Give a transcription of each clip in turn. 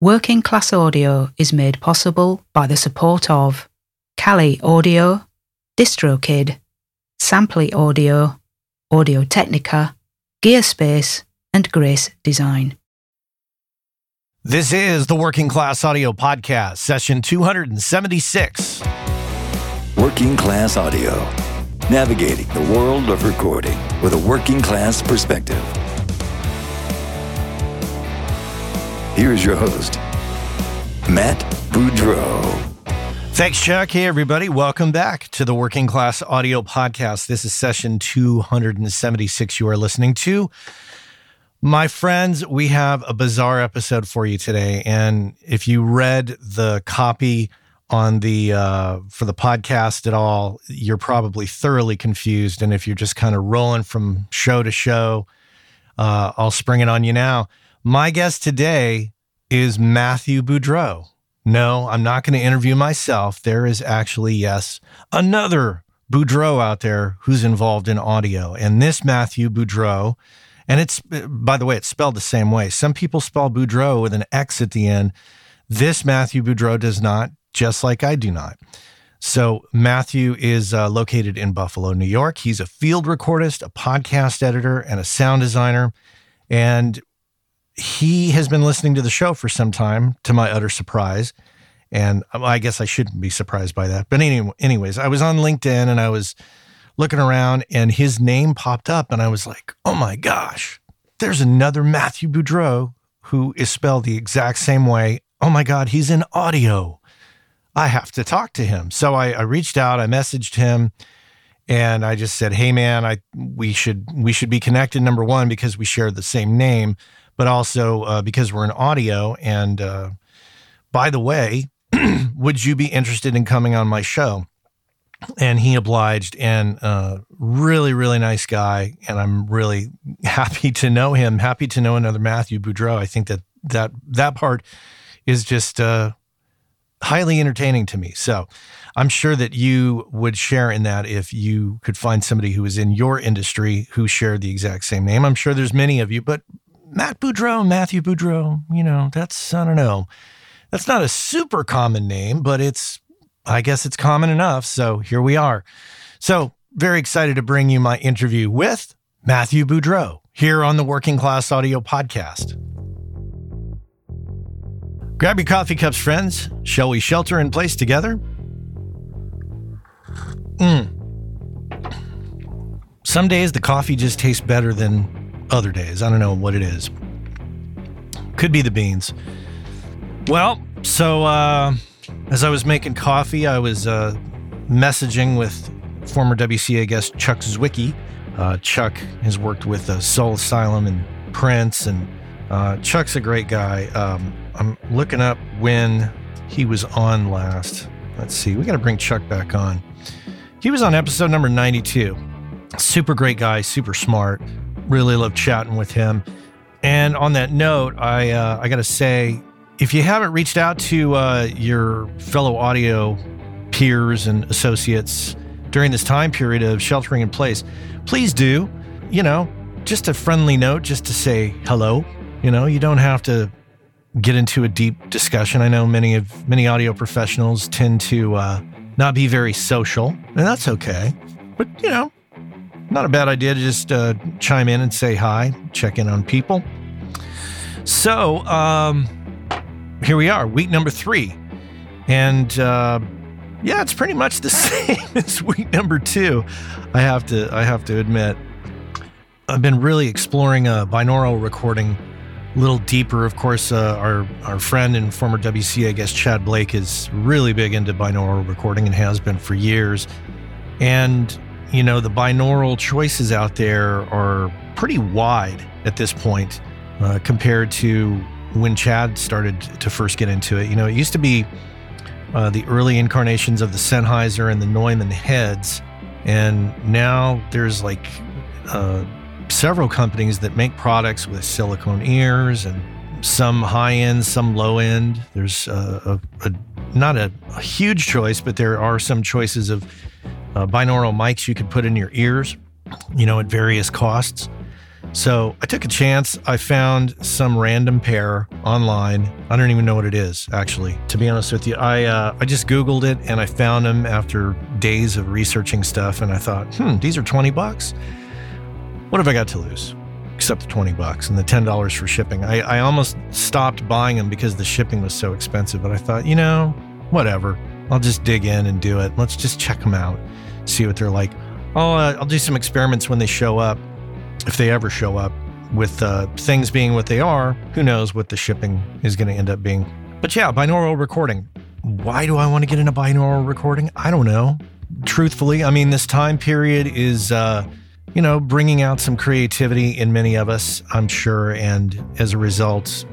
Working Class Audio is made possible by the support of Kali Audio, DistroKid, Sampley Audio, Audio Technica, Gearspace, and Grace Design. This is the Working Class Audio Podcast, session 276. Working Class Audio, navigating the world of recording with a working class perspective. Here's your host, Matt Boudreau. Thanks, Chuck. Hey, everybody. Welcome back to the Working Class Audio Podcast. This is session 276 you are listening to. My friends, we have a bizarre episode for you today. And if you read the copy on the uh, for the podcast at all, you're probably thoroughly confused. And if you're just kind of rolling from show to show, uh, I'll spring it on you now. My guest today is Matthew Boudreau. No, I'm not going to interview myself. There is actually, yes, another Boudreau out there who's involved in audio. And this Matthew Boudreau, and it's, by the way, it's spelled the same way. Some people spell Boudreau with an X at the end. This Matthew Boudreau does not, just like I do not. So, Matthew is uh, located in Buffalo, New York. He's a field recordist, a podcast editor, and a sound designer. And he has been listening to the show for some time, to my utter surprise. And um, I guess I shouldn't be surprised by that. But anyway, anyways, I was on LinkedIn and I was looking around and his name popped up and I was like, oh my gosh, there's another Matthew Boudreau who is spelled the exact same way. Oh my God, he's in audio. I have to talk to him. So I, I reached out, I messaged him and I just said, "Hey man, I we should we should be connected number 1 because we share the same name, but also uh, because we're in audio. And uh, by the way, would you be interested in coming on my show? And he obliged, and uh, really, really nice guy. And I'm really happy to know him. Happy to know another Matthew Boudreau. I think that that that part is just uh, highly entertaining to me. So I'm sure that you would share in that if you could find somebody who is in your industry who shared the exact same name. I'm sure there's many of you, but Matt Boudreau, Matthew Boudreau, you know, that's, I don't know. That's not a super common name, but it's, I guess it's common enough. So here we are. So very excited to bring you my interview with Matthew Boudreau here on the Working Class Audio Podcast. Grab your coffee cups, friends. Shall we shelter in place together? Mm. Some days the coffee just tastes better than other days. I don't know what it is. Could be the beans. Well, so uh, as I was making coffee, I was uh, messaging with former WCA guest Chuck Zwicky. Uh, Chuck has worked with uh, Soul Asylum and Prince, and uh, Chuck's a great guy. Um, I'm looking up when he was on last. Let's see, we got to bring Chuck back on. He was on episode number 92. Super great guy, super smart really love chatting with him. And on that note, I uh, I got to say, if you haven't reached out to uh, your fellow audio peers and associates during this time period of sheltering in place, please do. You know, just a friendly note, just to say hello. You know, you don't have to get into a deep discussion. I know many of many audio professionals tend to uh, not be very social, and that's okay. But you know, not a bad idea to just uh, chime in and say hi, check in on people. So, um, here we are, week number three. And uh, yeah, it's pretty much the same as week number two. I have to, I have to admit, I've been really exploring a binaural recording a little deeper. Of course, uh, our our friend and former WCA guest Chad Blake is really big into binaural recording and has been for years. And you know, the binaural choices out there are pretty wide at this point uh, compared to when Chad started to first get into it. You know, it used to be uh, the early incarnations of the Sennheiser and the Neumann heads, and now there's like uh, several companies that make products with silicone ears and some high end, some low end. There's a, a, not a, a huge choice, but there are some choices of uh, binaural mics you could put in your ears, you know, at various costs. So I took a chance. I found some random pair online. I don't even know what it is, actually. To be honest with you, I uh, I just Googled it and I found them after days of researching stuff. And I thought, hmm, these are 20 bucks. What have I got to lose? Except the 20 bucks and the $10 for shipping. I, I almost stopped buying them because the shipping was so expensive. But I thought, you know, whatever. I'll just dig in and do it. Let's just check them out, see what they're like. Uh, I'll do some experiments when they show up if they ever show up. With uh, things being what they are, who knows what the shipping is going to end up being. But yeah, binaural recording. Why do I want to get into binaural recording? I don't know. Truthfully, I mean, this time period is, uh, you know, bringing out some creativity in many of us, I'm sure. And as a result,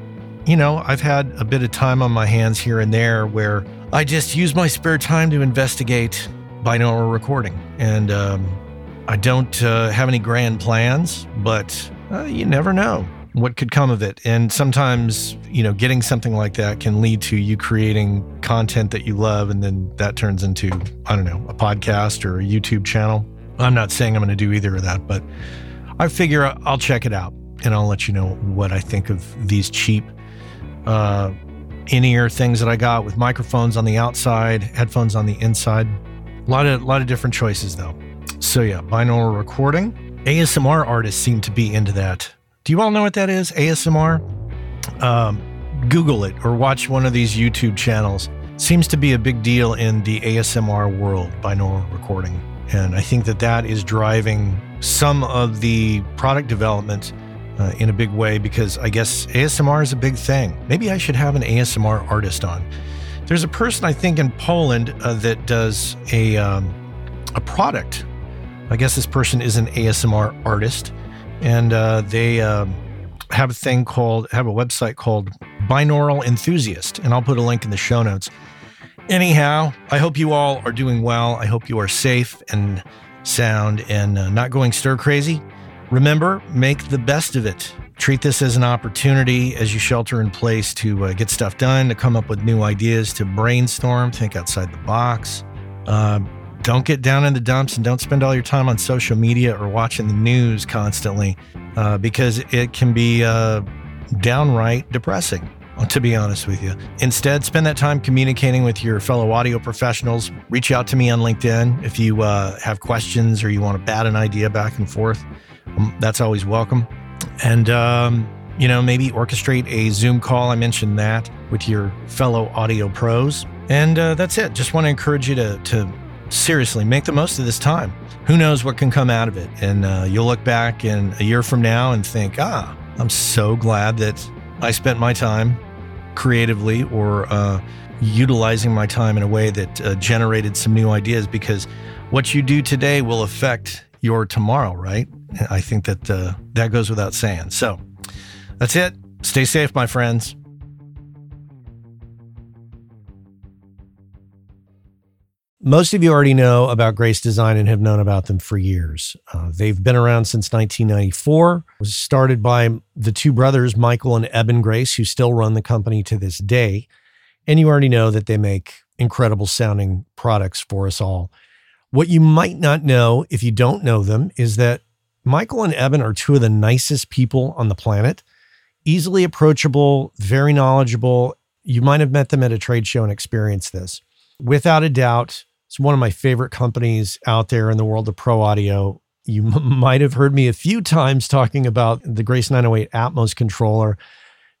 you know, I've had a bit of time on my hands here and there where I just use my spare time to investigate binaural recording. And, um, I don't uh, have any grand plans, but uh, you never know what could come of it. And sometimes, you know, getting something like that can lead to you creating content that you love, and then that turns into, I don't know, a podcast or a YouTube channel. I'm not saying I'm going to do either of that, but I figure I'll check it out and I'll let you know what I think of these cheap uh, in ear things that I got with microphones on the outside, headphones on the inside. A lot of, lot of different choices, though. So, yeah, binaural recording. ASMR artists seem to be into that. Do you all know what that is? ASMR? Um, Google it or watch one of these YouTube channels. Seems to be a big deal in the ASMR world, binaural recording. And I think that that is driving some of the product development uh, in a big way because I guess ASMR is a big thing. Maybe I should have an ASMR artist on. There's a person I think in Poland uh, that does a um, a product I guess this person is an ASMR artist, and uh, they uh, have a thing called have a website called Binaural Enthusiast, and I'll put a link in the show notes. Anyhow, I hope you all are doing well. I hope you are safe and sound and uh, not going stir crazy. Remember, make the best of it. Treat this as an opportunity as you shelter in place to uh, get stuff done, to come up with new ideas, to brainstorm, think outside the box. Uh, don't get down in the dumps and don't spend all your time on social media or watching the news constantly uh, because it can be uh, downright depressing, to be honest with you. Instead, spend that time communicating with your fellow audio professionals. Reach out to me on LinkedIn if you uh, have questions or you want to bat an idea back and forth. Um, that's always welcome. And, um, you know, maybe orchestrate a Zoom call. I mentioned that with your fellow audio pros. And uh, that's it. Just want to encourage you to, to seriously, make the most of this time. Who knows what can come out of it? And uh, you'll look back in a year from now and think, ah, I'm so glad that I spent my time creatively or uh, utilizing my time in a way that uh, generated some new ideas because what you do today will affect your tomorrow, right? I think that uh, that goes without saying. So that's it. Stay safe, my friends. Most of you already know about Grace Design and have known about them for years. Uh, they've been around since 1994. It was started by the two brothers, Michael and Eben Grace, who still run the company to this day. And you already know that they make incredible sounding products for us all. What you might not know if you don't know them is that Michael and Eben are two of the nicest people on the planet, easily approachable, very knowledgeable. You might have met them at a trade show and experienced this. Without a doubt, it's one of my favorite companies out there in the world of pro audio. You m- might have heard me a few times talking about the Grace 908 Atmos controller.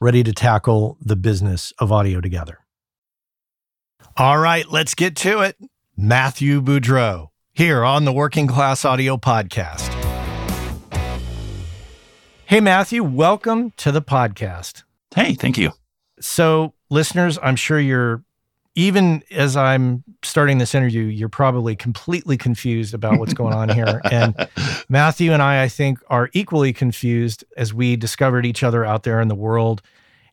ready to tackle the business of audio together. All right, let's get to it. Matthew Boudreau here on the Working Class Audio Podcast. Hey, Matthew, welcome to the podcast. Hey, thank you. So, listeners, I'm sure you're, even as I'm starting this interview, you're probably completely confused about what's going on here. And Matthew and I, I think, are equally confused as we discovered each other out there in the world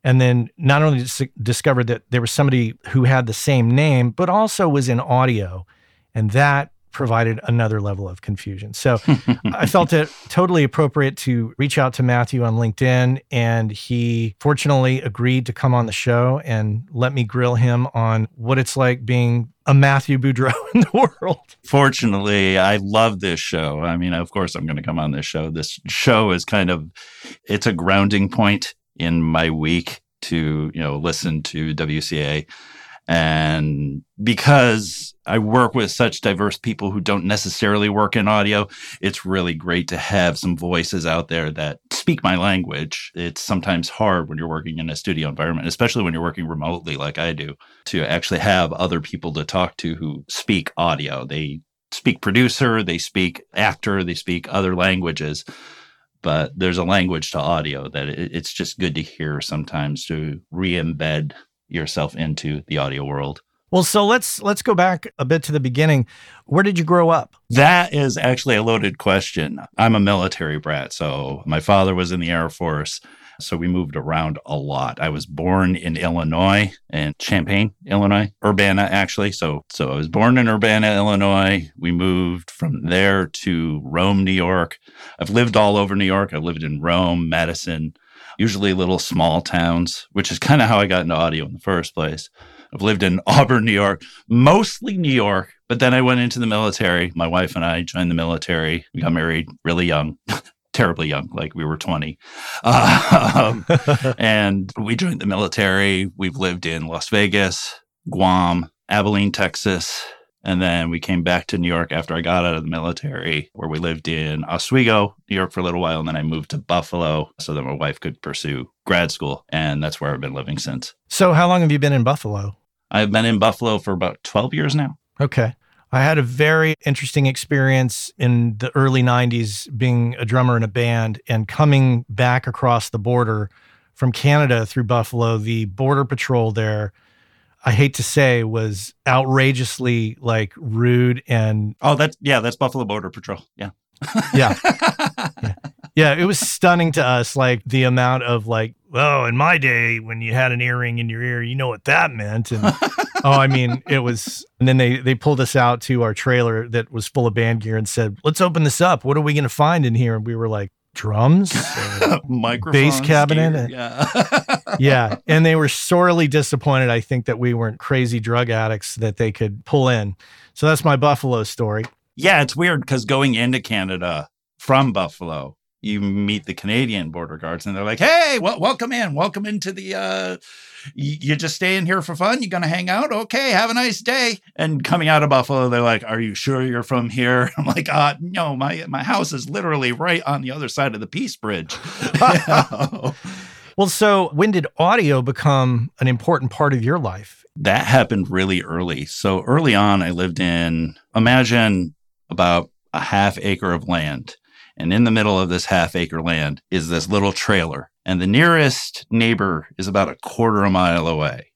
and then not only discovered that there was somebody who had the same name, but also was in audio. And that provided another level of confusion. So I felt it totally appropriate to reach out to Matthew on LinkedIn. And he fortunately agreed to come on the show and let me grill him on what it's like being a Matthew Boudreau in the world. Fortunately, I love this show. I mean, of course, I'm going to come on this show. This show is kind of, it's a grounding point in my week to you know listen to WCA and because I work with such diverse people who don't necessarily work in audio, it's really great to have some voices out there that speak my language. It's sometimes hard when you're working in a studio environment, especially when you're working remotely like I do, to actually have other people to talk to who speak audio. They speak producer, they speak actor, they speak other languages but there's a language to audio that it's just good to hear sometimes to re-embed yourself into the audio world. Well, so let's let's go back a bit to the beginning. Where did you grow up? That is actually a loaded question. I'm a military brat, so my father was in the Air Force. So we moved around a lot. I was born in Illinois and Champaign, Illinois, Urbana actually. So so I was born in Urbana, Illinois. We moved from there to Rome, New York. I've lived all over New York. I've lived in Rome, Madison, usually little small towns, which is kind of how I got into audio in the first place. I've lived in Auburn, New York, mostly New York, but then I went into the military. My wife and I joined the military. We got married really young. terribly young, like we were 20. Um, and we joined the military. We've lived in Las Vegas, Guam, Abilene, Texas. And then we came back to New York after I got out of the military, where we lived in Oswego, New York for a little while. And then I moved to Buffalo so that my wife could pursue grad school. And that's where I've been living since. So, how long have you been in Buffalo? I've been in Buffalo for about 12 years now. Okay. I had a very interesting experience in the early 90s being a drummer in a band and coming back across the border from Canada through Buffalo. The border patrol there, I hate to say, was outrageously like rude and. Oh, that's, yeah, that's Buffalo Border Patrol. Yeah. yeah. yeah. Yeah. It was stunning to us, like the amount of like, oh, in my day, when you had an earring in your ear, you know what that meant. And oh, I mean, it was. And then they they pulled us out to our trailer that was full of band gear and said, "Let's open this up. What are we going to find in here?" And we were like, "Drums, bass cabinet." Yeah, yeah. And they were sorely disappointed. I think that we weren't crazy drug addicts that they could pull in. So that's my Buffalo story. Yeah, it's weird because going into Canada from Buffalo, you meet the Canadian border guards and they're like, "Hey, well, welcome in, welcome into the uh, "Y- you just staying here for fun? You're gonna hang out? Okay, have a nice day. And coming out of Buffalo, they're like, Are you sure you're from here? I'm like, uh, no, my my house is literally right on the other side of the Peace Bridge. Well, so when did audio become an important part of your life? that happened really early. So early on, I lived in, imagine about a half acre of land. And in the middle of this half acre land is this little trailer. And the nearest neighbor is about a quarter of a mile away.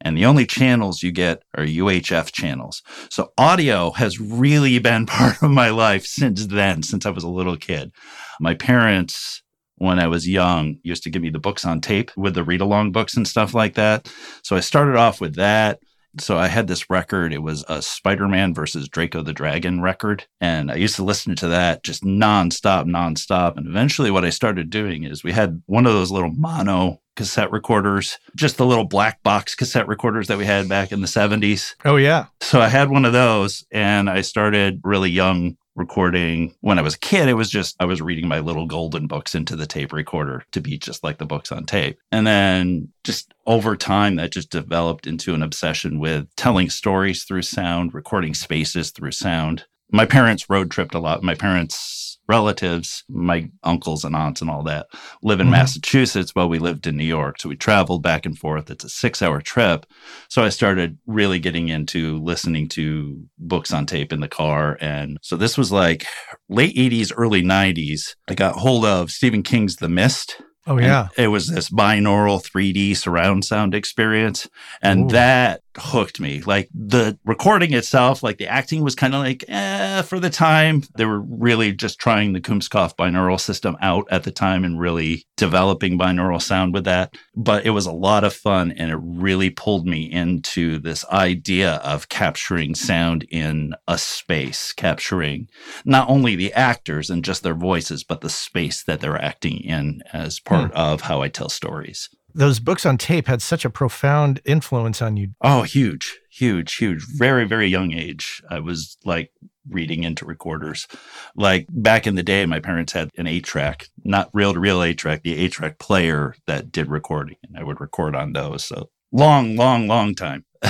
And the only channels you get are UHF channels. So audio has really been part of my life since then, since I was a little kid. My parents, when I was young, used to give me the books on tape with the read along books and stuff like that. So I started off with that. So I had this record. It was a Spider Man versus Draco the Dragon record. And I used to listen to that just nonstop, nonstop. And eventually, what I started doing is we had one of those little mono cassette recorders, just the little black box cassette recorders that we had back in the 70s. Oh, yeah. So I had one of those and I started really young recording. When I was a kid, it was just I was reading my little golden books into the tape recorder to be just like the books on tape. And then just over time, that just developed into an obsession with telling stories through sound, recording spaces through sound. My parents road tripped a lot. My parents relatives, my uncles and aunts and all that, live in Mhm. Massachusetts while we lived in New York. So we traveled back and forth. It's a six hour trip. So I started really getting into listening to books on tape in the car. And so this was like late 80s, early 90s. I got hold of Stephen King's The Mist. Oh, And yeah. it was this binaural 3D surround sound experience. And Ooh. that hooked me. Like the recording itself, like the acting was kind of like, eh, for the time. They were really just trying the Kunstkopf binaural system out at the time and really developing binaural sound with that. But it was a lot of fun and it really pulled me into this idea of capturing sound in a space, capturing not only the actors and just their voices, but the space that they're acting in as part of how I tell stories. Those books on tape had such a profound influence on you. Oh, huge, huge, huge. Very, very young age. I was like reading into recorders. Like back in the day, my parents had an eight track, not reel to reel eight track, the eight track player that did recording, and I would record on those. So long, long, long time.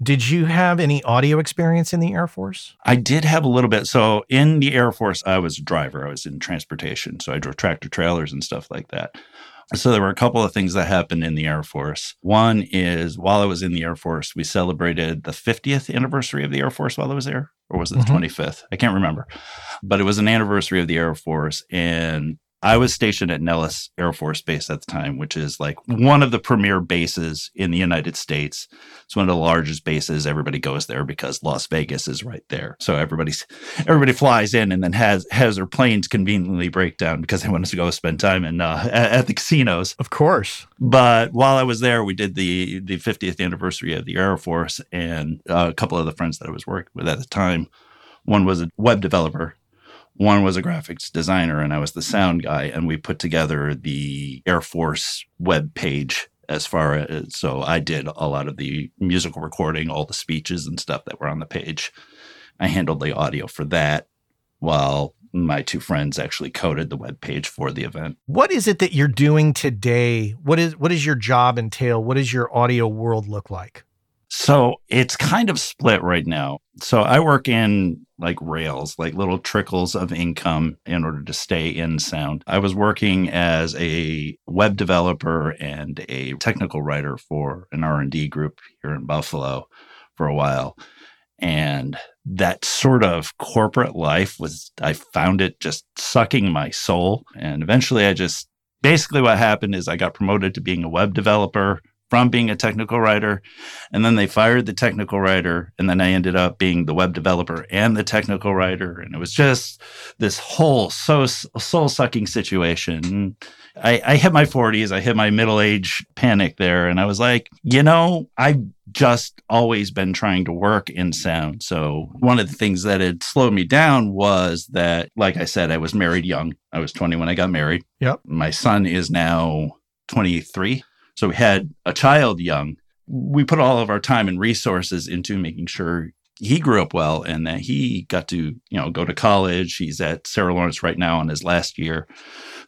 Did you have any audio experience in the Air Force? I did have a little bit. So in the Air Force, I was a driver. I was in transportation. So I drove tractor trailers and stuff like that. So there were a couple of things that happened in the Air Force. One is while I was in the Air Force, we celebrated the 50th anniversary of the Air Force while I was there. Or was it the Mhm. 25th? I can't remember. But it was an anniversary of the Air Force. And I was stationed at Nellis Air Force Base at the time, which is like one of the premier bases in the United States. It's one of the largest bases. Everybody goes there because Las Vegas is right there. So everybody's everybody flies in and then has has their planes conveniently break down because they want us to go spend time in uh, at, at the casinos. Of course. But while I was there, we did the the 50th anniversary of the Air Force, and uh, a couple of the friends that I was working with at the time. One was a web developer, one was a graphics designer, and I was the sound guy. And we put together the Air Force web page as far as so I did a lot of the musical recording, all the speeches and stuff that were on the page. I handled the audio for that, while my two friends actually coded the web page for the event. What is it that you're doing today? What is what does your job entail? What does your audio world look like? So it's kind of split right now. So I work in like rails, like little trickles of income in order to stay in sound. I was working as a web developer and a technical writer for an R&D group here in Buffalo for a while. And that sort of corporate life was I found it just sucking my soul and eventually I just basically what happened is I got promoted to being a web developer from being a technical writer and then they fired the technical writer and then i ended up being the web developer and the technical writer and it was just this whole so soul sucking situation. I, I hit my 40s i hit my middle age panic there and i was like you know i've just always been trying to work in sound. So one of the things that had slowed me down was that like i said i was married young. I was 20 when i got married. Yep. my son is now 23 so we had a child young. We put all of our time and resources into making sure he grew up well and that he got to, you know, go to college. He's at Sarah Lawrence right now on his last year.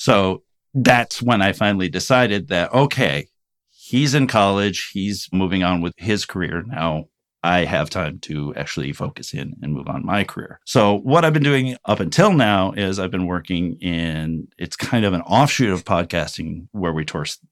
So that's when I finally decided that, okay, he's in college. He's moving on with his career now. I have time to actually focus in and move on my career. So what I've been doing up until now is I've been working in it's kind of an offshoot of podcasting where we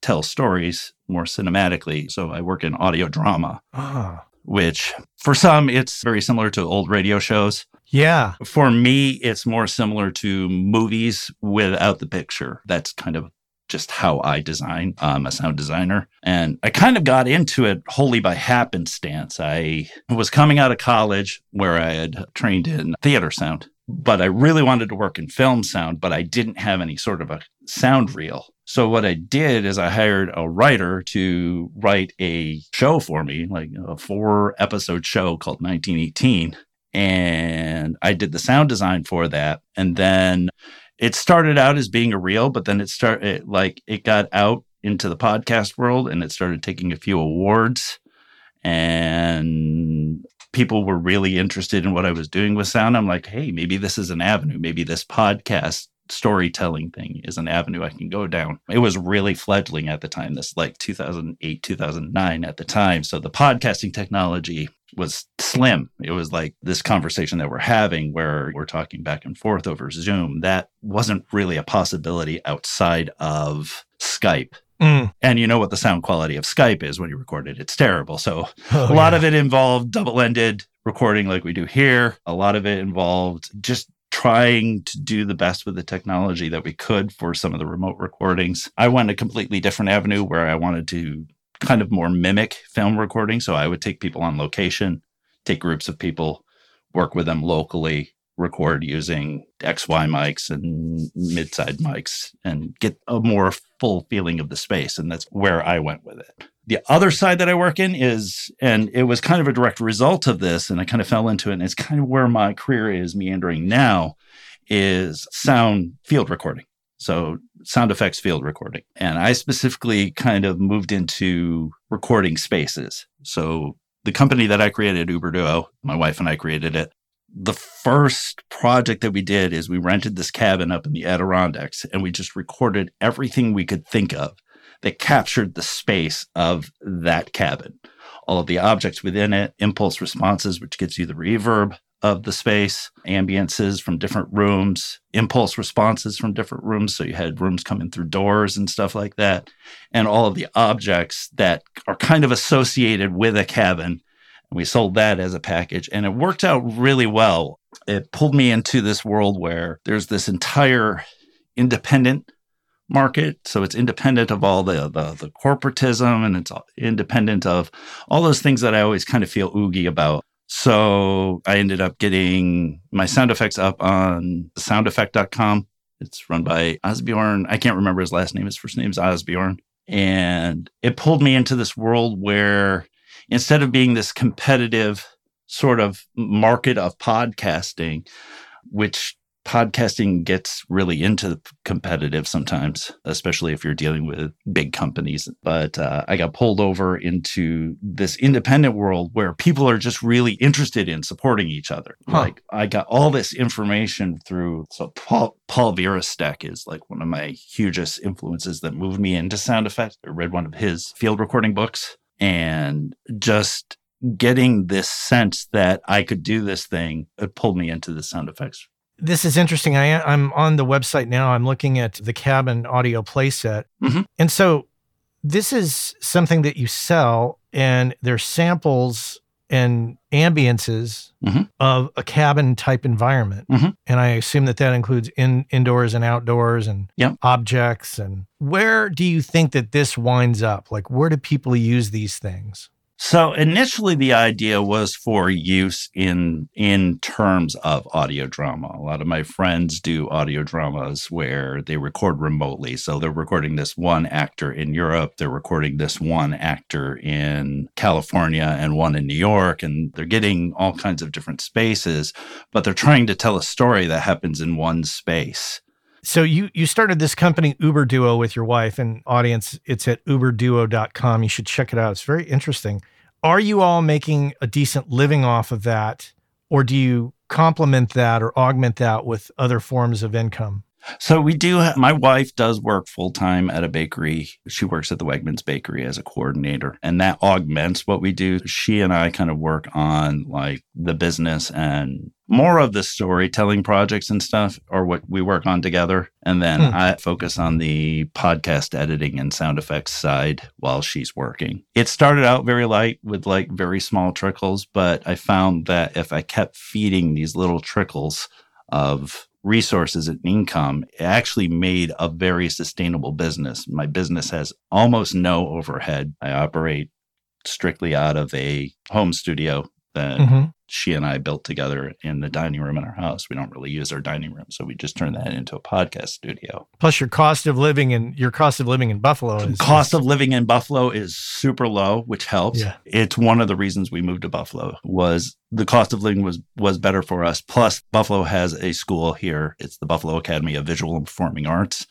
tell stories more cinematically. So I work in audio drama, Ah, which for some it's very similar to old radio shows. yeah. For me, it's more similar to movies without the picture. That's kind of just how I design. I'm a sound designer. And I kind of got into it wholly by happenstance. I was coming out of college where I had trained in theater sound, but I really wanted to work in film sound, but I didn't have any sort of a sound reel. So what I did is I hired a writer to write a show for me, like a four episode show called 1918 and I did the sound design for that. And then it started out as being a reel, but then it started like it got out into the podcast world and it started taking a few awards and people were really interested in what I was doing with sound. I'm like, hey, maybe this is an avenue. Maybe this podcast storytelling thing is an avenue I can go down. It was really fledgling at the time, this like 2008, 2009 at the time. So the podcasting technology was slim. It was like this conversation that we're having where we're talking back and forth over Zoom. That wasn't really a possibility outside of Skype. Mm. And you know what the sound quality of Skype is when you record it. It's terrible. So Oh, a lot yeah. of it involved double ended recording like we do here. A lot of it involved just trying to do the best with the technology that we could for some of the remote recordings. I went a completely different avenue where I wanted to kind of more mimic film recording. So I would take people on location, take groups of people, work with them locally, record using XY mics and mid side mics and get a more full feeling of the space. And that's where I went with it. The other side that I work in is, and it was kind of a direct result of this, and I kind of fell into it, and it's kind of where my career is meandering now, is sound field recording. So sound effects field recording. And I specifically kind of moved into recording spaces. So the company that I created, Uber Duo, my wife and I created it. The first project that we did is we rented this cabin up in the Adirondacks and we just recorded everything we could think of that captured the space of that cabin. All of the objects within it, impulse responses, which gives you the reverb of the space, ambiances from different rooms, impulse responses from different rooms. So you had rooms coming through doors and stuff like that, and all of the objects that are kind of associated with a cabin. We sold that as a package, and it worked out really well. It pulled me into this world where there's this entire independent market. So it's independent of all the, the the corporatism and it's independent of all those things that I always kind of feel oogie about. So I ended up getting my sound effects up on soundeffect.com. It's run by Asbjoern. I can't remember his last name. His first name is Asbjoern. And it pulled me into this world where instead of being this competitive sort of market of podcasting, which podcasting gets really into competitive sometimes, especially if you're dealing with big companies. But uh, I got pulled over into this independent world where people are just really interested in supporting each other. Huh. Like I got all this information through. So Paul Paul Virostek is like one of my hugest influences that moved me into sound effects. I read one of his field recording books and just getting this sense that I could do this thing, it pulled me into the sound effects This is interesting. I, I'm on the website now. I'm looking at the cabin audio playset. Mhm. And so this is something that you sell, and there's samples and ambiances Mhm. of a cabin type environment. Mhm. And I assume that that includes in indoors and outdoors and Yep. objects. And where do you think that this winds up? Like, where do people use these things? So initially the idea was for use in in terms of audio drama. A lot of my friends do audio dramas where they record remotely. So they're recording this one actor in Europe, they're recording this one actor in California and one in New York and they're getting all kinds of different spaces, but they're trying to tell a story that happens in one space. So you you started this company Uber Duo with your wife and audience it's at uberduo.com. You should check it out. It's very interesting. Are you all making a decent living off of that or do you complement that or augment that with other forms of income? So we do. ha- My wife does work full time at a bakery. She works at the Wegmans Bakery as a coordinator, and that augments what we do. She and I kind of work on like the business and more of the storytelling projects and stuff, or what we work on together. And then Hmm. I focus on the podcast editing and sound effects side while she's working. It started out very light with like very small trickles, but I found that if I kept feeding these little trickles of resources and income, it actually made a very sustainable business. My business has almost no overhead. I operate strictly out of a home studio that Mhm. she and I built together in the dining room in our house. We don't really use our dining room, so we just turned that into a podcast studio. Plus, your cost of living and your cost of living in Buffalo is Cost of living in Buffalo is super low, which helps. Yeah. It's one of the reasons we moved to Buffalo was the cost of living was was better for us. Plus, Buffalo has a school here. It's the Buffalo Academy of Visual and Performing Arts.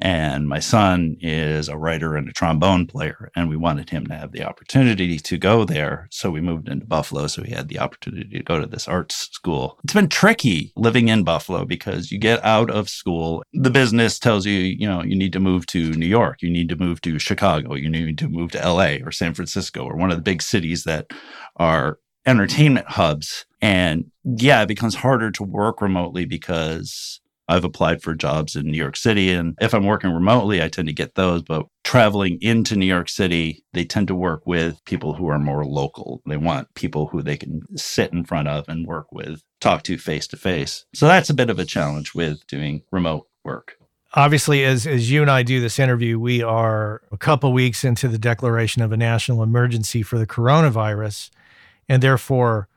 And my son is a writer and a trombone player, and we wanted him to have the opportunity to go there. So we moved into Buffalo, so he had the opportunity to go to this arts school. It's been tricky living in Buffalo because you get out of school, the business tells you, you know, you need to move to New York, you need to move to Chicago, you need to move to LA or San Francisco or one of the big cities that are entertainment hubs. And yeah, it becomes harder to work remotely because I've applied for jobs in New York City. And if I'm working remotely, I tend to get those. But traveling into New York City, they tend to work with people who are more local. They want people who they can sit in front of and work with, talk to face to face. So that's a bit of a challenge with doing remote work. obviously as as you and I do this interview, we are a couple weeks into the declaration of a national emergency for the coronavirus, and therefore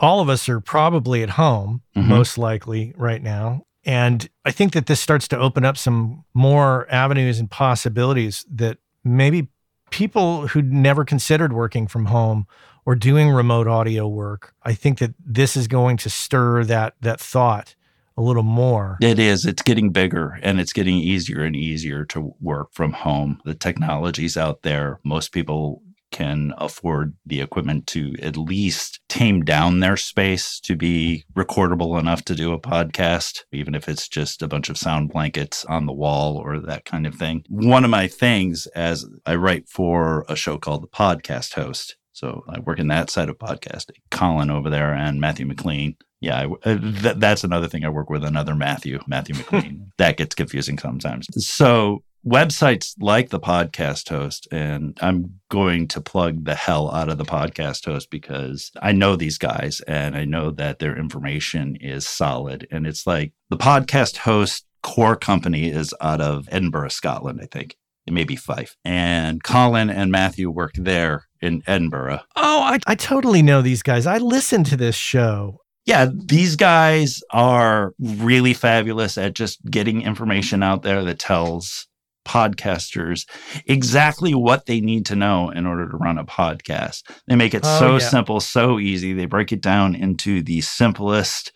all of us are probably at home Mhm. most likely right now. And I think that this starts to open up some more avenues and possibilities that maybe people who'd never considered working from home or doing remote audio work, I think that this is going to stir that that thought a little more. It is. It's getting bigger and it's getting easier and easier to work from home. The technology's out there. Most people can afford the equipment to at least tame down their space to be recordable enough to do a podcast, even if it's just a bunch of sound blankets on the wall or that kind of thing. One of my things as I write for a show called The Podcast Host. So I work in that side of podcasting. Colin over there and Matthew McLean yeah, I, uh, th- that's another thing. I work with another Matthew, Matthew McLean. that gets confusing sometimes. So websites like the podcast host, and I'm going to plug the hell out of the podcast host because I know these guys and I know that their information is solid. And it's like the podcast host core company is out of Edinburgh, Scotland, I think. It may be Fife. And Colin and Matthew work there in Edinburgh. Oh, I, I totally know these guys. I listened to this show. yeah, these guys are really fabulous at just getting information out there that tells podcasters exactly what they need to know in order to run a podcast. They make it Oh, so yeah. simple, so easy. They break it down into the simplest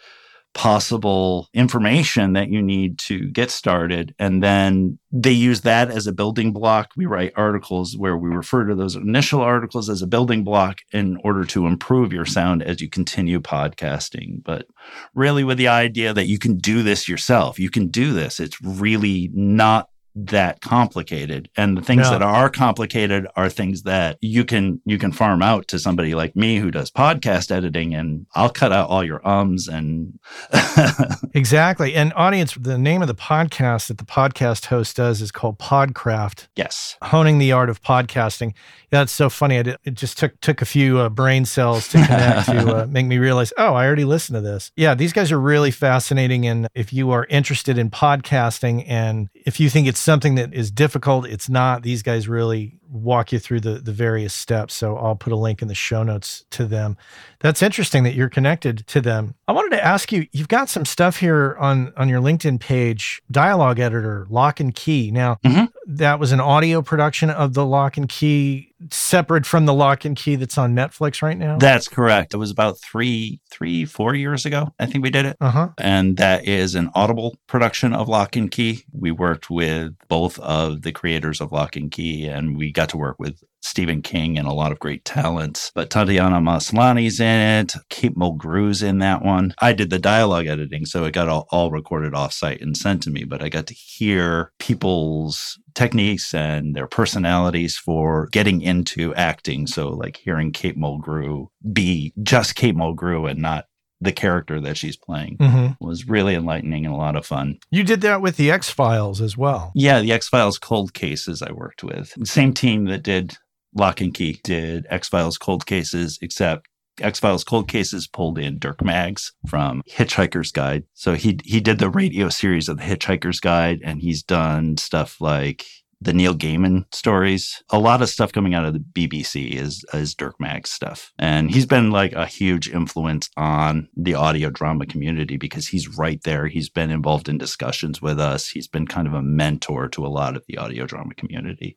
possible information that you need to get started. And then they use that as a building block. We write articles where we refer to those initial articles as a building block in order to improve your sound as you continue podcasting. But really, with the idea that you can do this yourself, you can do this. It's really not that complicated and the things No. that are complicated are things that you can you can farm out to somebody like me who does podcast editing and I'll cut out all your ums and Exactly. And audience, the name of the podcast that the podcast host does is called Podcraft, yes honing the art of podcasting. That's so funny. I did, it just took took a few uh, brain cells to connect to uh, make me realize, oh, I already listened to this. Yeah, these guys are really fascinating. And if you are interested in podcasting and if you think it's something that is difficult, it's not. These guys really walk you through the the various steps. So I'll put a link in the show notes to them. That's interesting that you're connected to them. I wanted to ask you, you've got some stuff here on on your LinkedIn page, dialogue editor, Locke and Key. Now, Mhm. that was an audio production of the Locke and Key separate from the Locke and Key that's on Netflix right now. that's correct it was about three three four years ago i think we did it uh-huh. and that is an audible production of Locke and Key we worked with both of the creators of Locke and Key and we got to work with Stephen King and a lot of great talents. But Tatiana Maslany's in it. Kate Mulgrew's in that one. I did the dialogue editing, so it got all, all recorded offsite and sent to me. But I got to hear people's techniques and their personalities for getting into acting. So, like hearing Kate Mulgrew be just Kate Mulgrew and not the character that she's playing Mhm. was really enlightening and a lot of fun. You did that with the X Files as well. Yeah, the X Files Cold Cases I worked with. Same team that did Locke and Key did X Files Cold Cases, except X Files Cold Cases pulled in Dirk Maggs from Hitchhiker's Guide. So he he did the radio series of the Hitchhiker's Guide, and he's done stuff like the Neil Gaiman stories. A lot of stuff coming out of the BBC is is Dirk Maggs stuff, and he's been like a huge influence on the audio drama community because he's right there. He's been involved in discussions with us. He's been kind of a mentor to a lot of the audio drama community.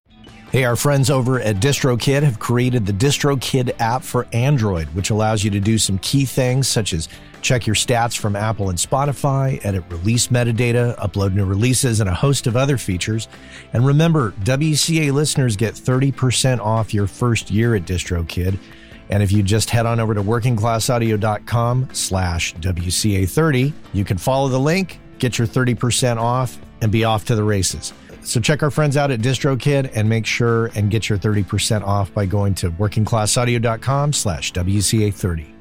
Hey, our friends over at DistroKid have created the DistroKid app for Android, which allows you to do some key things such as check your stats from Apple and Spotify, edit release metadata, upload new releases, and a host of other features. And remember, WCA listeners get 30% off your first year at DistroKid. And if you just head on over to workingclassaudio.com slash WCA30, you can follow the link, get your 30% off, and be off to the races. So check our friends out at DistroKid and make sure and get your 30% off by going to workingclassaudio.com slash WCA30.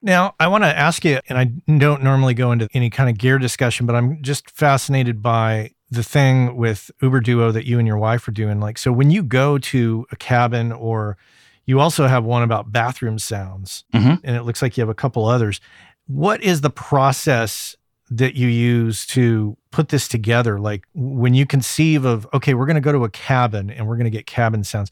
Now, I want to ask you, and I don't normally go into any kind of gear discussion, but I'm just fascinated by the thing with Uber Duo that you and your wife are doing. Like, so when you go to a cabin or you also have one about bathroom sounds, Mhm. and it looks like you have a couple others. What is the process that you use to put this together? Like when you conceive of, okay, we're going to go to a cabin and we're going to get cabin sounds.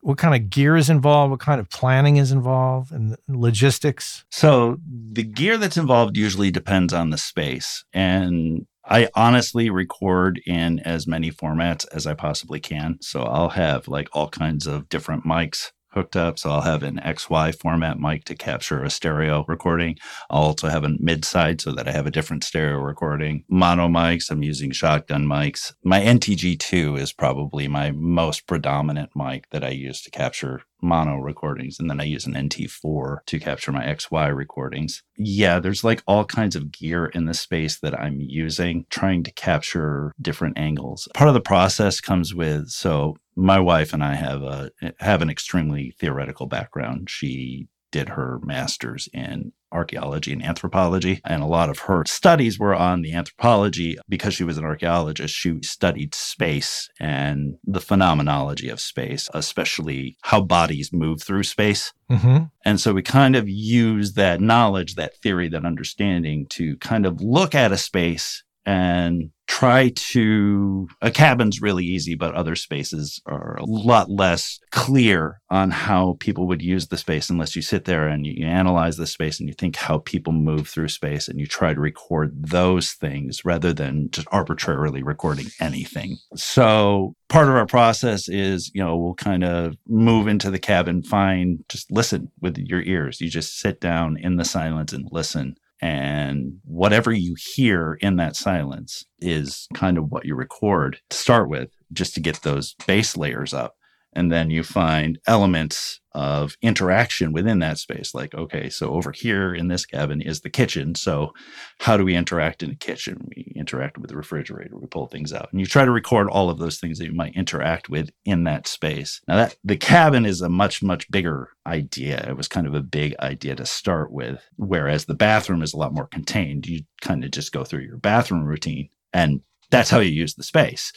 What kind of gear is involved? What kind of planning is involved and logistics? So the gear that's involved usually depends on the space. And I honestly record in as many formats as I possibly can. So I'll have like all kinds of different mics hooked up. So I'll have an XY format mic to capture a stereo recording. I'll also have a mid side so that I have a different stereo recording. Mono mics, I'm using shotgun mics. My NTG2 is probably my most predominant mic that I use to capture mono recordings. And then I use an NT4 to capture my XY recordings. Yeah, there's like all kinds of gear in the space that I'm using, trying to capture different angles. Part of the process comes with so my wife and I have a have an extremely theoretical background. She did her master's in archaeology and anthropology. And a lot of her studies were on the anthropology because she was an archaeologist. She studied space and the phenomenology of space, especially how bodies move through space. Mm-hmm. And so we kind of use that knowledge, that theory, that understanding to kind of look at a space and try to a cabin's really easy but other spaces are a lot less clear on how people would use the space unless you sit there and you, analyze the space and you think how people move through space and you try to record those things rather than just arbitrarily recording anything. So part of our process is you know we'll kind of move into the cabin find just listen with your ears. You just sit down in the silence and listen and whatever you hear in that silence is kind of what you record to start with, just to get those base layers up. And then you find elements of interaction within that space. Like, okay, so over here in this cabin is the kitchen. So, how do we interact in the kitchen? We interact with the refrigerator, we pull things out. And you try to record all of those things that you might interact with in that space. Now, that the cabin is a much, much bigger idea. It was kind of a big idea to start with, whereas the bathroom is a lot more contained. You kind of just go through your bathroom routine, and that's how you use the space.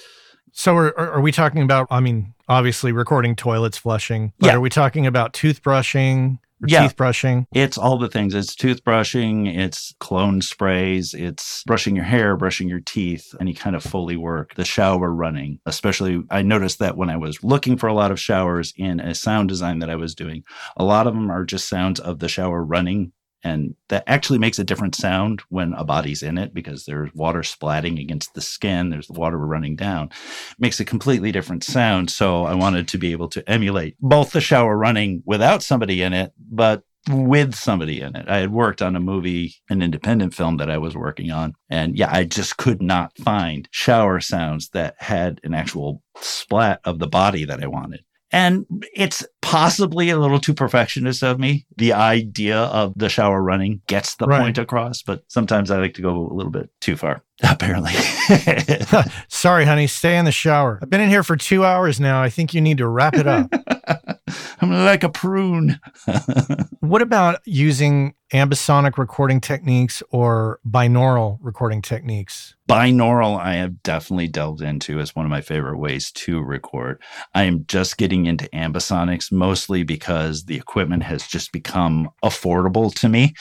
So are, are are we talking about, I mean, obviously recording toilets flushing, but Yeah. are we talking about toothbrushing or Yeah. teeth brushing? It's all the things. It's toothbrushing, it's cologne sprays, it's brushing your hair, brushing your teeth, any kind of Foley work, the shower running. Especially, I noticed that when I was looking for a lot of showers in a sound design that I was doing, a lot of them are just sounds of the shower running. And that actually makes a different sound when a body's in it because there's water splatting against the skin, there's water running down. makes a completely different sound. So I wanted to be able to emulate both the shower running without somebody in it, but with somebody in it. I had worked on a movie, an independent film that I was working on. And yeah, I just could not find shower sounds that had an actual splat of the body that I wanted. And it's possibly a little too perfectionist of me. The idea of the shower running gets the Right. point across, but sometimes I like to go a little bit too far, apparently. Sorry, honey, stay in the shower. I've been in here for two hours now. I think you need to wrap it up. I'm like a prune. what about using ambisonic recording techniques or binaural recording techniques? Binaural, I have definitely delved into as one of my favorite ways to record. I am just getting into ambisonics mostly because the equipment has just become affordable to me.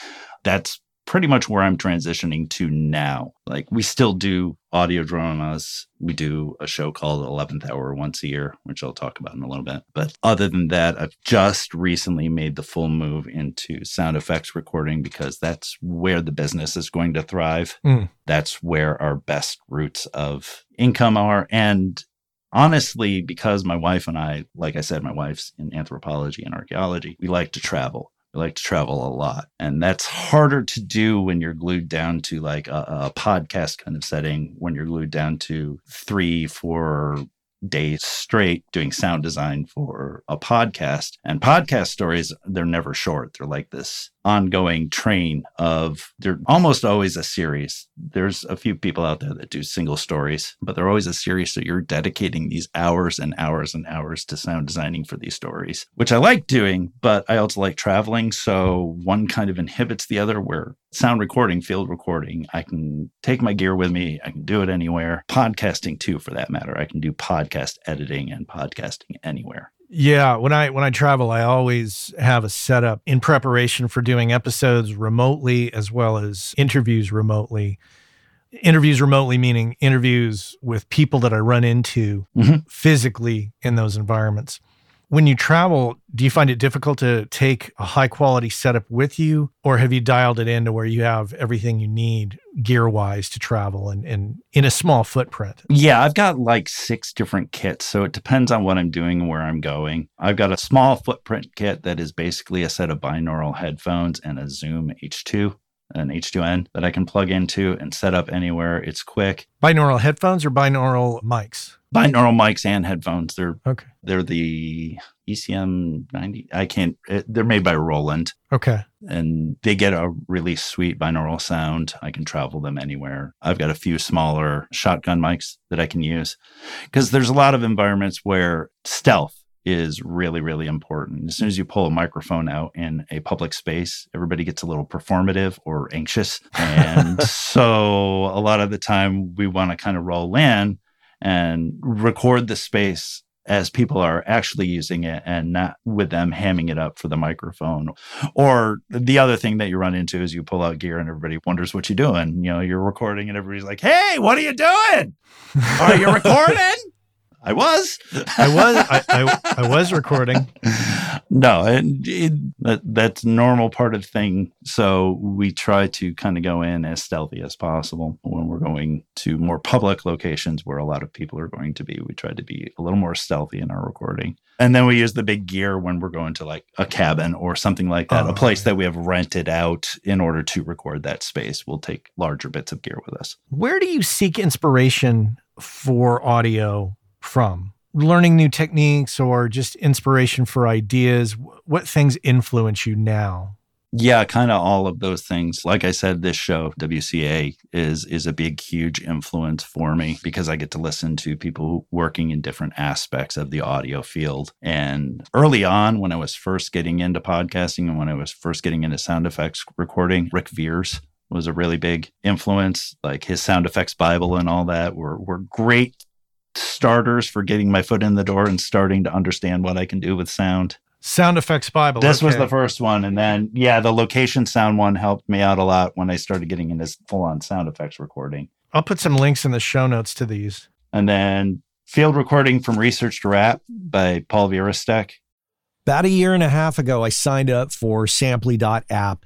That's pretty much where I'm transitioning to now. Like we still do audio dramas. We do a show called 11th Hour once a year, which I'll talk about in a little bit. But other than that, I've just recently made the full move into sound effects recording because that's where the business is going to thrive. Mm. That's where our best roots of income are. And honestly, because my wife and I, like I said, my wife's in anthropology and archaeology, we like to travel. Like to travel a lot. And that's harder to do when you're glued down to like a, a podcast kind of setting, when you're glued down to three, four days straight doing sound design for a podcast. And podcast stories, they're never short. They're like this ongoing train of they're almost always a series. There's a few people out there that do single stories, but they're always a series. So you're dedicating these hours and hours and hours to sound designing for these stories, which I like doing, but I also like traveling. So one kind of inhibits the other where sound recording, field recording, I can take my gear with me. I can do it anywhere. Podcasting too, for that matter. I can do podcast editing and podcasting anywhere. Yeah, when I when I travel, I always have a setup in preparation for doing episodes remotely as well as interviews remotely. Interviews remotely meaning interviews with people that I run into Mhm. physically in those environments. When you travel, do you find it difficult to take a high quality setup with you, or have you dialed it in to where you have everything you need gear wise to travel and, and in a small footprint? Yeah, I've got like six different kits. So it depends on what I'm doing and where I'm going. I've got a small footprint kit that is basically a set of binaural headphones and a Zoom H2, an H2N that I can plug into and set up anywhere. It's quick. Binaural headphones or binaural mics? Binaural mics and headphones. They're Okay. they're the ECM 90. I can't. It, they're made by Roland. Okay. and they get a really sweet binaural sound. I can travel them anywhere. I've got a few smaller shotgun mics that I can use because there's a lot of environments where stealth is really, really important. As soon as you pull a microphone out in a public space, everybody gets a little performative or anxious. And so a lot of the time we want to kind of roll in and record the space as people are actually using it and not with them hamming it up for the microphone. Or the other thing that you run into is you pull out gear and everybody wonders what you're doing. You know, you're recording and everybody's like, hey, what are you doing? Are you recording? I was. I was I, I, I was recording. no, and it, that that's normal part of the thing. So we try to kind of go in as stealthy as possible when we're going to more public locations where a lot of people are going to be. We try to be a little more stealthy in our recording. And then we use the big gear when we're going to like a cabin or something like that, Oh, a place that we have rented out in order to record that space. We'll take larger bits of gear with us. Where do you seek inspiration for audio from? Learning new techniques or just inspiration for ideas? What things influence you now? Yeah, kind of all of those things. Like I said, this show WCA is is a big, huge influence for me because I get to listen to people working in different aspects of the audio field. And early on, when I was first getting into podcasting and when I was first getting into sound effects recording, Ric Viers was a really big influence. Like his sound effects Bible and all that were were great starters for getting my foot in the door and starting to understand what I can do with sound. Sound Effects Bible. This was the first one. And then, yeah, the location sound one helped me out a lot when I started getting into full on sound effects recording. I'll put some links in the show notes to these. And then field recording from Research to Wrap by Paul Virostek. About a year and a half ago, I signed up for Samply.app,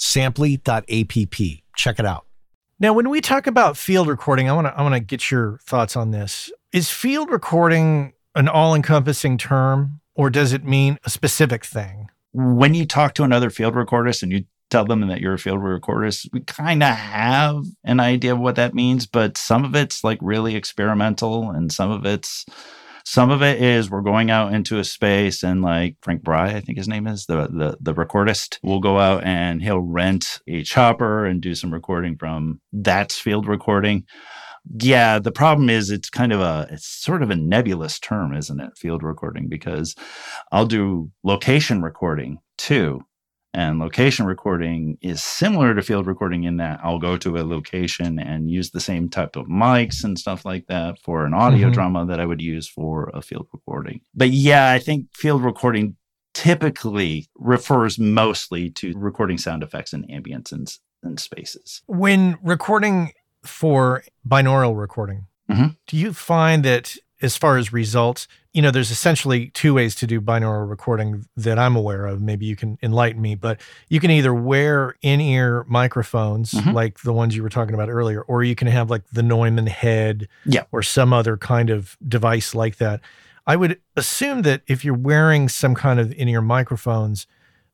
samply.app. Check it out. Now, when we talk about field recording, I want to I want to get your thoughts on this. Is field recording an all-encompassing term or does it mean a specific thing? When you talk to another field recordist and you tell them that you're a field recordist, we kind of have an idea of what that means, but some of it's like really experimental and some of it's some of it is we're going out into a space and like Frank Bry, I think his name is the the the recordist, will go out and he'll rent a chopper and do some recording from that's field recording. Yeah, the problem is it's kind of a it's sort of a nebulous term, isn't it? Field recording because I'll do location recording too. And location recording is similar to field recording in that I'll go to a location and use the same type of mics and stuff like that for an audio mm-hmm. drama that I would use for a field recording. But yeah, I think field recording typically refers mostly to recording sound effects and ambience and, and spaces. When recording for binaural recording, mm-hmm. do you find that as far as results, you know, there's essentially two ways to do binaural recording that I'm aware of. Maybe you can enlighten me, but you can either wear in ear microphones mm-hmm. like the ones you were talking about earlier, or you can have like the Neumann head yeah. or some other kind of device like that. I would assume that if you're wearing some kind of in ear microphones,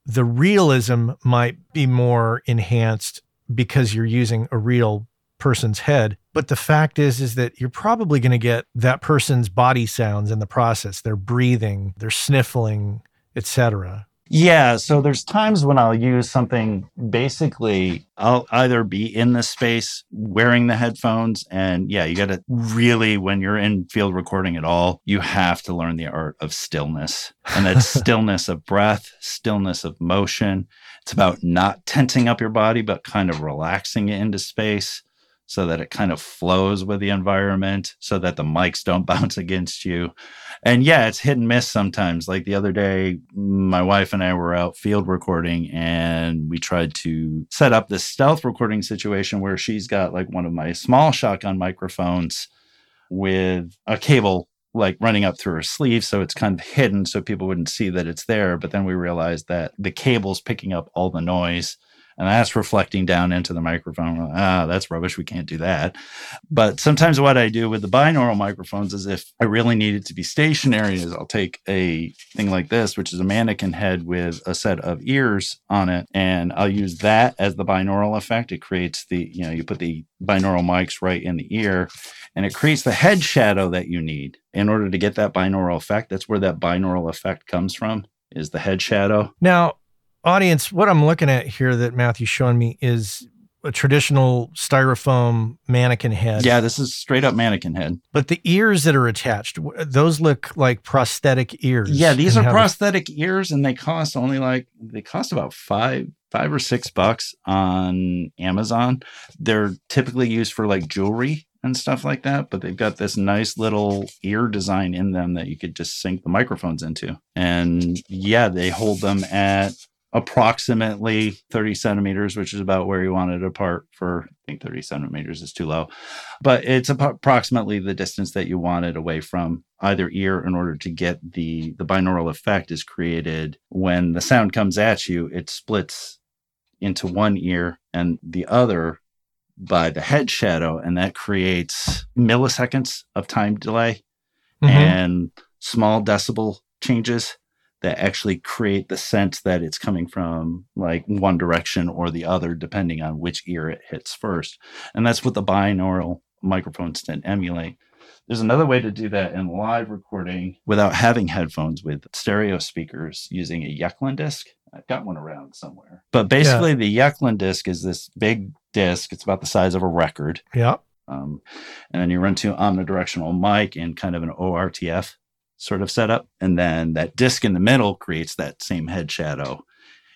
the realism might be more enhanced because you're using a real person's head. But the fact is, is that you're probably going to get that person's body sounds in the process. They're breathing, they're sniffling, etc. Yeah, so there's times when I'll use something basically I'll either be in the space wearing the headphones and yeah, you got to really when you're in field recording at all, you have to learn the art of stillness. And that's stillness of breath, stillness of motion. It's about not tensing up your body but kind of relaxing it into space so that it kind of flows with the environment so that the mics don't bounce against you. And yeah, it's hit and miss sometimes. Like the other day, my wife and I were out field recording and we tried to set up this stealth recording situation where she's got like one of my small shotgun microphones with a cable like running up through her sleeve so it's kind of hidden so people wouldn't see that it's there but then we realized that the cable's picking up all the noise and that's reflecting down into the microphone. Ah, that's rubbish. We can't do that. But sometimes what I do with the binaural microphones is if I really need it to be stationary, is I'll take a thing like this, which is a mannequin head with a set of ears on it, and I'll use that as the binaural effect. It creates the, you know, you put the binaural mics right in the ear and it creates the head shadow that you need in order to get that binaural effect. That's where that binaural effect comes from is the head shadow. Now, audience, what I'm looking at here that Matthew's showing me is a traditional styrofoam mannequin head. Yeah, this is straight up mannequin head. But the ears that are attached, those look like prosthetic ears. Yeah, these are prosthetic ears and they cost only like they cost about 5 5 or 6 bucks on Amazon. They're typically used for like jewelry and stuff like that, but they've got this nice little ear design in them that you could just sync the microphones into. And yeah, they hold them at approximately 30 centimeters, which is about where you want it apart for, I think 30 centimeters is too low, but it's approximately the distance that you want it away from either ear in order to get the, the binaural effect is created when the sound comes at you, it splits into one ear and the other by the head shadow. And that creates milliseconds of time delay mm-hmm. and small decibel changes that actually create the sense that it's coming from like one direction or the other, depending on which ear it hits first. And that's what the binaural microphones tend to emulate. There's another way to do that in live recording without having headphones with stereo speakers using a Jecklin disc. I've got one around somewhere. But basically, yeah. the Jecklin disc is this big disc. It's about the size of a record. Yeah. Um, and then you run to omnidirectional mic and kind of an ORTF sort of setup. And then that disc in the middle creates that same head shadow,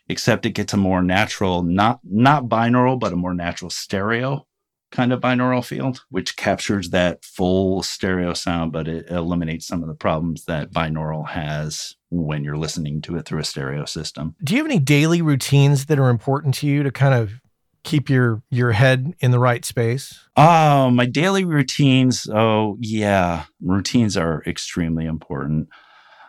except it gets a more natural, not not binaural, but a more natural stereo kind of binaural field, which captures that full stereo sound, but it eliminates some of the problems that binaural has when you're listening to it through a stereo system. Do you have any daily routines that are important to you to kind of keep your your head in the right space? Oh, my daily routines. Oh, yeah. Routines are extremely important.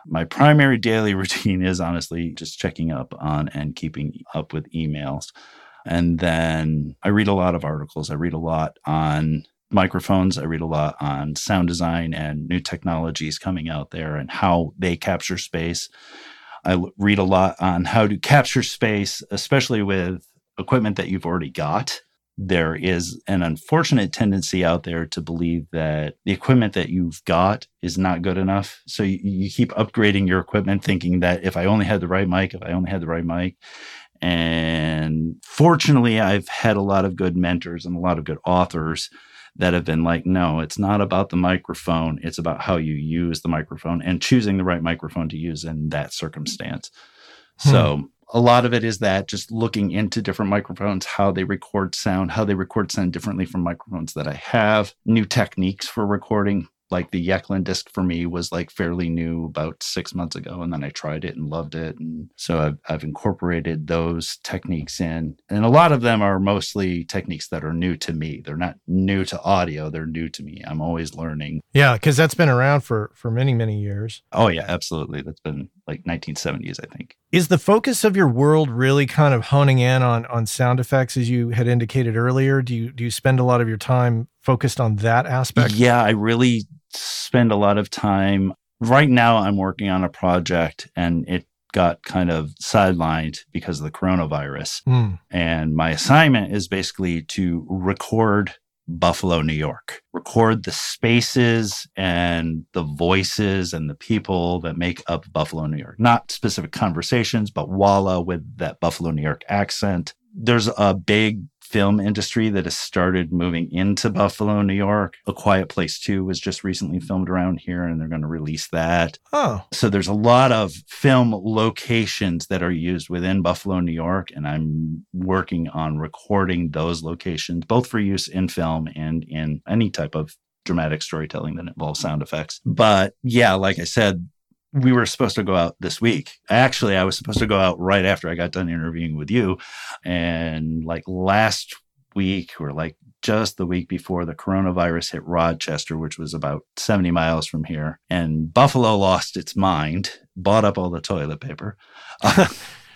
My primary daily routine is honestly just checking up on and keeping up with emails. And then I read a lot of articles. I read a lot on microphones. I read a lot on sound design and new technologies coming out there and how they capture space. I read a lot on how to capture space, especially with equipment that you've already got. There is an unfortunate tendency out there to believe that the equipment that you've got is not good enough. So you, you keep upgrading your equipment, thinking that if I only had the right mic, if I only had the right mic, and fortunately, I've had a lot of good mentors and a lot of good authors that have been like, no, it's not about the microphone. It's about how you use the microphone and choosing the right microphone to use in that circumstance. Hmm. So a lot of it is that just looking into different microphones, how they record sound, how they record sound differently from microphones that I have, new techniques for recording, like the Jecklin disc for me was like fairly new about six months ago. And then I tried it and loved it. And so I've, I've incorporated those techniques in. And a lot of them are mostly techniques that are new to me. They're not new to audio, they're new to me. I'm always learning. Yeah, because that's been around for, for many, many years. Oh, yeah, absolutely. That's been like 1970s, I think. Is the focus of your world really kind of honing in on on sound effects as you had indicated earlier? Do you do you spend a lot of your time focused on that aspect? Yeah, I really spend a lot of time. Right now, I'm working on a project and it got kind of sidelined because of the coronavirus. Mm. And my assignment is basically to record Buffalo, New York, record the spaces and the voices and the people that make up Buffalo, New York. Not specific conversations, but Walla with that Buffalo, New York accent. There's a big film industry that has started moving into Buffalo, New York. A Quiet Place 2 was just recently filmed around here and they're going to release that. Oh. So there's a lot of film locations that are used within Buffalo, New York. And I'm working on recording those locations, both for use in film and in any type of dramatic storytelling that involves sound effects. But yeah, like I said, we were supposed to go out this week. Actually, I was supposed to go out right after I got done interviewing with you. And like last week, or like just the week before, the coronavirus hit Rochester, which was about 70 miles from here. And Buffalo lost its mind, bought up all the toilet paper.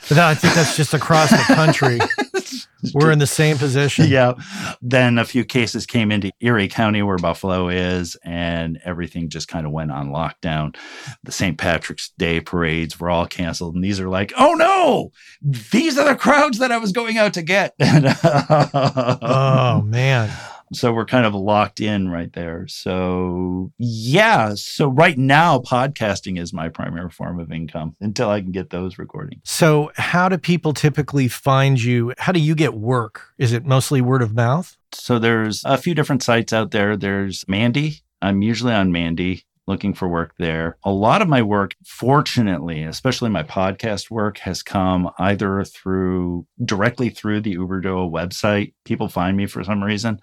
But I think that's just across the country. We're in the same position. Yeah. Then a few cases came into Erie County, where Buffalo is, and everything just kind of went on lockdown. The St. Patrick's Day parades were all canceled. And these are like, oh no, these are the crowds that I was going out to get. oh, man. So we're kind of locked in right there. So, yeah. So, right now, podcasting is my primary form of income until I can get those recording. So, how do people typically find you? How do you get work? Is it mostly word of mouth? So, there's a few different sites out there. There's Mandy. I'm usually on Mandy looking for work there. A lot of my work, fortunately, especially my podcast work, has come either through directly through the Uberduo website. People find me for some reason.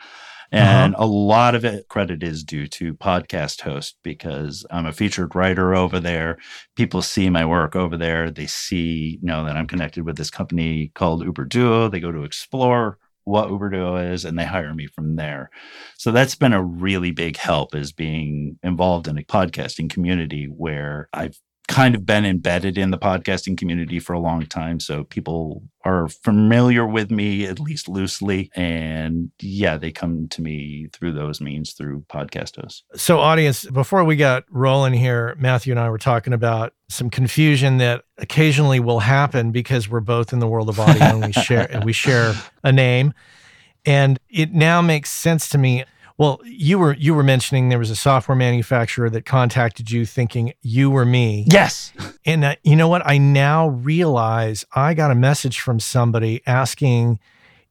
Uh-huh. And uh-huh. a lot of it credit is due to podcast host because I'm a featured writer over there. People see my work over there. They see, you know, that I'm connected with this company called Uberduo. They go to explore what Uberduo is and they hire me from there. So that's been a really big help is being involved in a podcasting community where I've kind of been embedded in the podcasting community for a long time. So people are familiar with me, at least loosely. And yeah, they come to me through those means through podcast hosts. So, audience, before we got rolling here, Matthew and I were talking about some confusion that occasionally will happen because we're both in the world of audio and we share and we share a name. And it now makes sense to me Well, you were you were mentioning there was a software manufacturer that contacted you thinking you were me. Yes. And uh, you know what? I now realize I got a message from somebody asking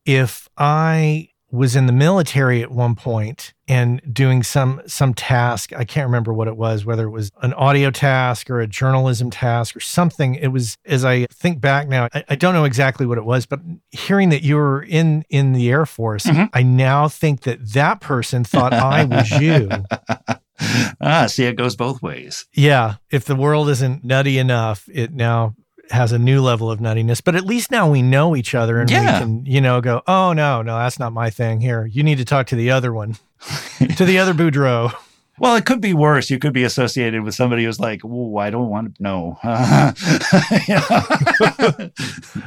if I was in the military at one point and doing some some task i can't remember what it was whether it was an audio task or a journalism task or something it was as i think back now i, I don't know exactly what it was but hearing that you were in in the air force Mhm. i now think that that person thought i was you ah, see, it goes both ways. yeah if the world isn't nutty enough it now has a new level of nuttiness but at least now we know each other and Yeah. we can you know go oh no no that's not my thing here you need to talk to the other one to the other Boudreau Well, it could be worse. You could be associated with somebody who's like, "Oh, I don't want to know." Know?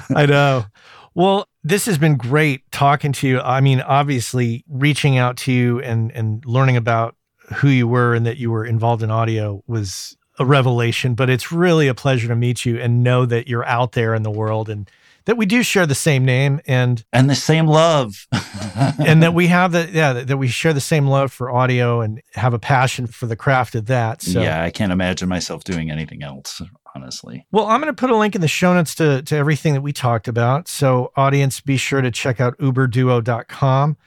I know. Well, this has been great talking to you. I mean, obviously, reaching out to you and and learning about who you were and that you were involved in audio was a revelation. But it's really a pleasure to meet you and know that you're out there in the world and that we do share the same name and and the same love. and that we have the yeah that we share the same love for audio and have a passion for the craft of that. So yeah, I can't imagine myself doing anything else, honestly. Well, I'm going to put a link in the show notes to, to everything that we talked about. So, audience, be sure to check out uberduo.com.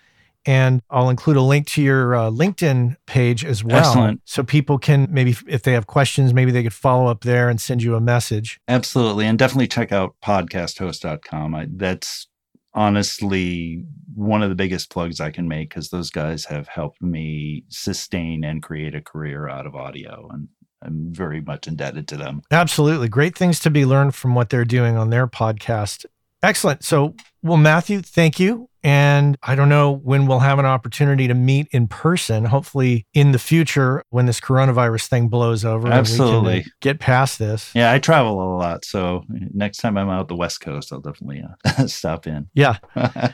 And I'll include a link to your uh, LinkedIn page as well. Excellent. So people can maybe, if they have questions, maybe they could follow up there and send you a message. Absolutely. And definitely check out podcasthost.com. I, that's honestly one of the biggest plugs I can make because those guys have helped me sustain and create a career out of audio. And I'm very much indebted to them. Absolutely. Great things to be learned from what they're doing on their podcast. Excellent. So, well, Matthew, thank you. And I don't know when we'll have an opportunity to meet in person, hopefully in the future when this coronavirus thing blows over. and we can, Absolutely. get past this. Yeah, I travel a lot. So next time I'm out the West Coast, I'll definitely uh, stop in. Yeah.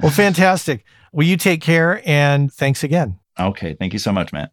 Well, fantastic. Well, you take care and thanks again. okay. Thank you so much, Matt.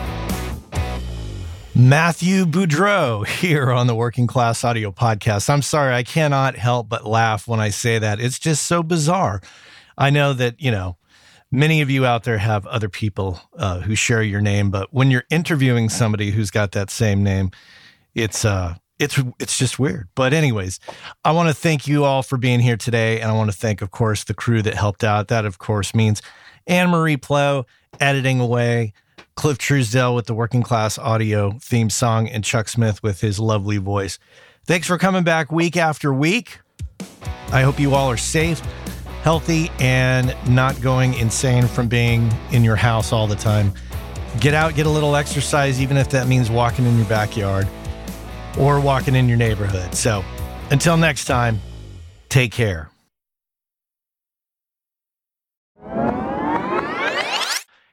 Matthew Boudreau here on the Working Class Audio Podcast. I'm sorry, I cannot help but laugh when I say that. It's just so bizarre. I know that, you know, many of you out there have other people uh, who share your name, but when you're interviewing somebody who's got that same name, it's uh it's it's just weird. But anyways, I want to thank you all for being here today, and I want to thank, of course, the crew that helped out. That, of course, means Anne Marie Plow editing away, Cliff Truesdale with the Working Class Audio theme song, and Chuck Smith with his lovely voice. Thanks for coming back week after week. I hope you all are safe, healthy, and not going insane from being in your house all the time. Get out, get a little exercise, even if that means walking in your backyard or walking in your neighborhood. So until next time, take care.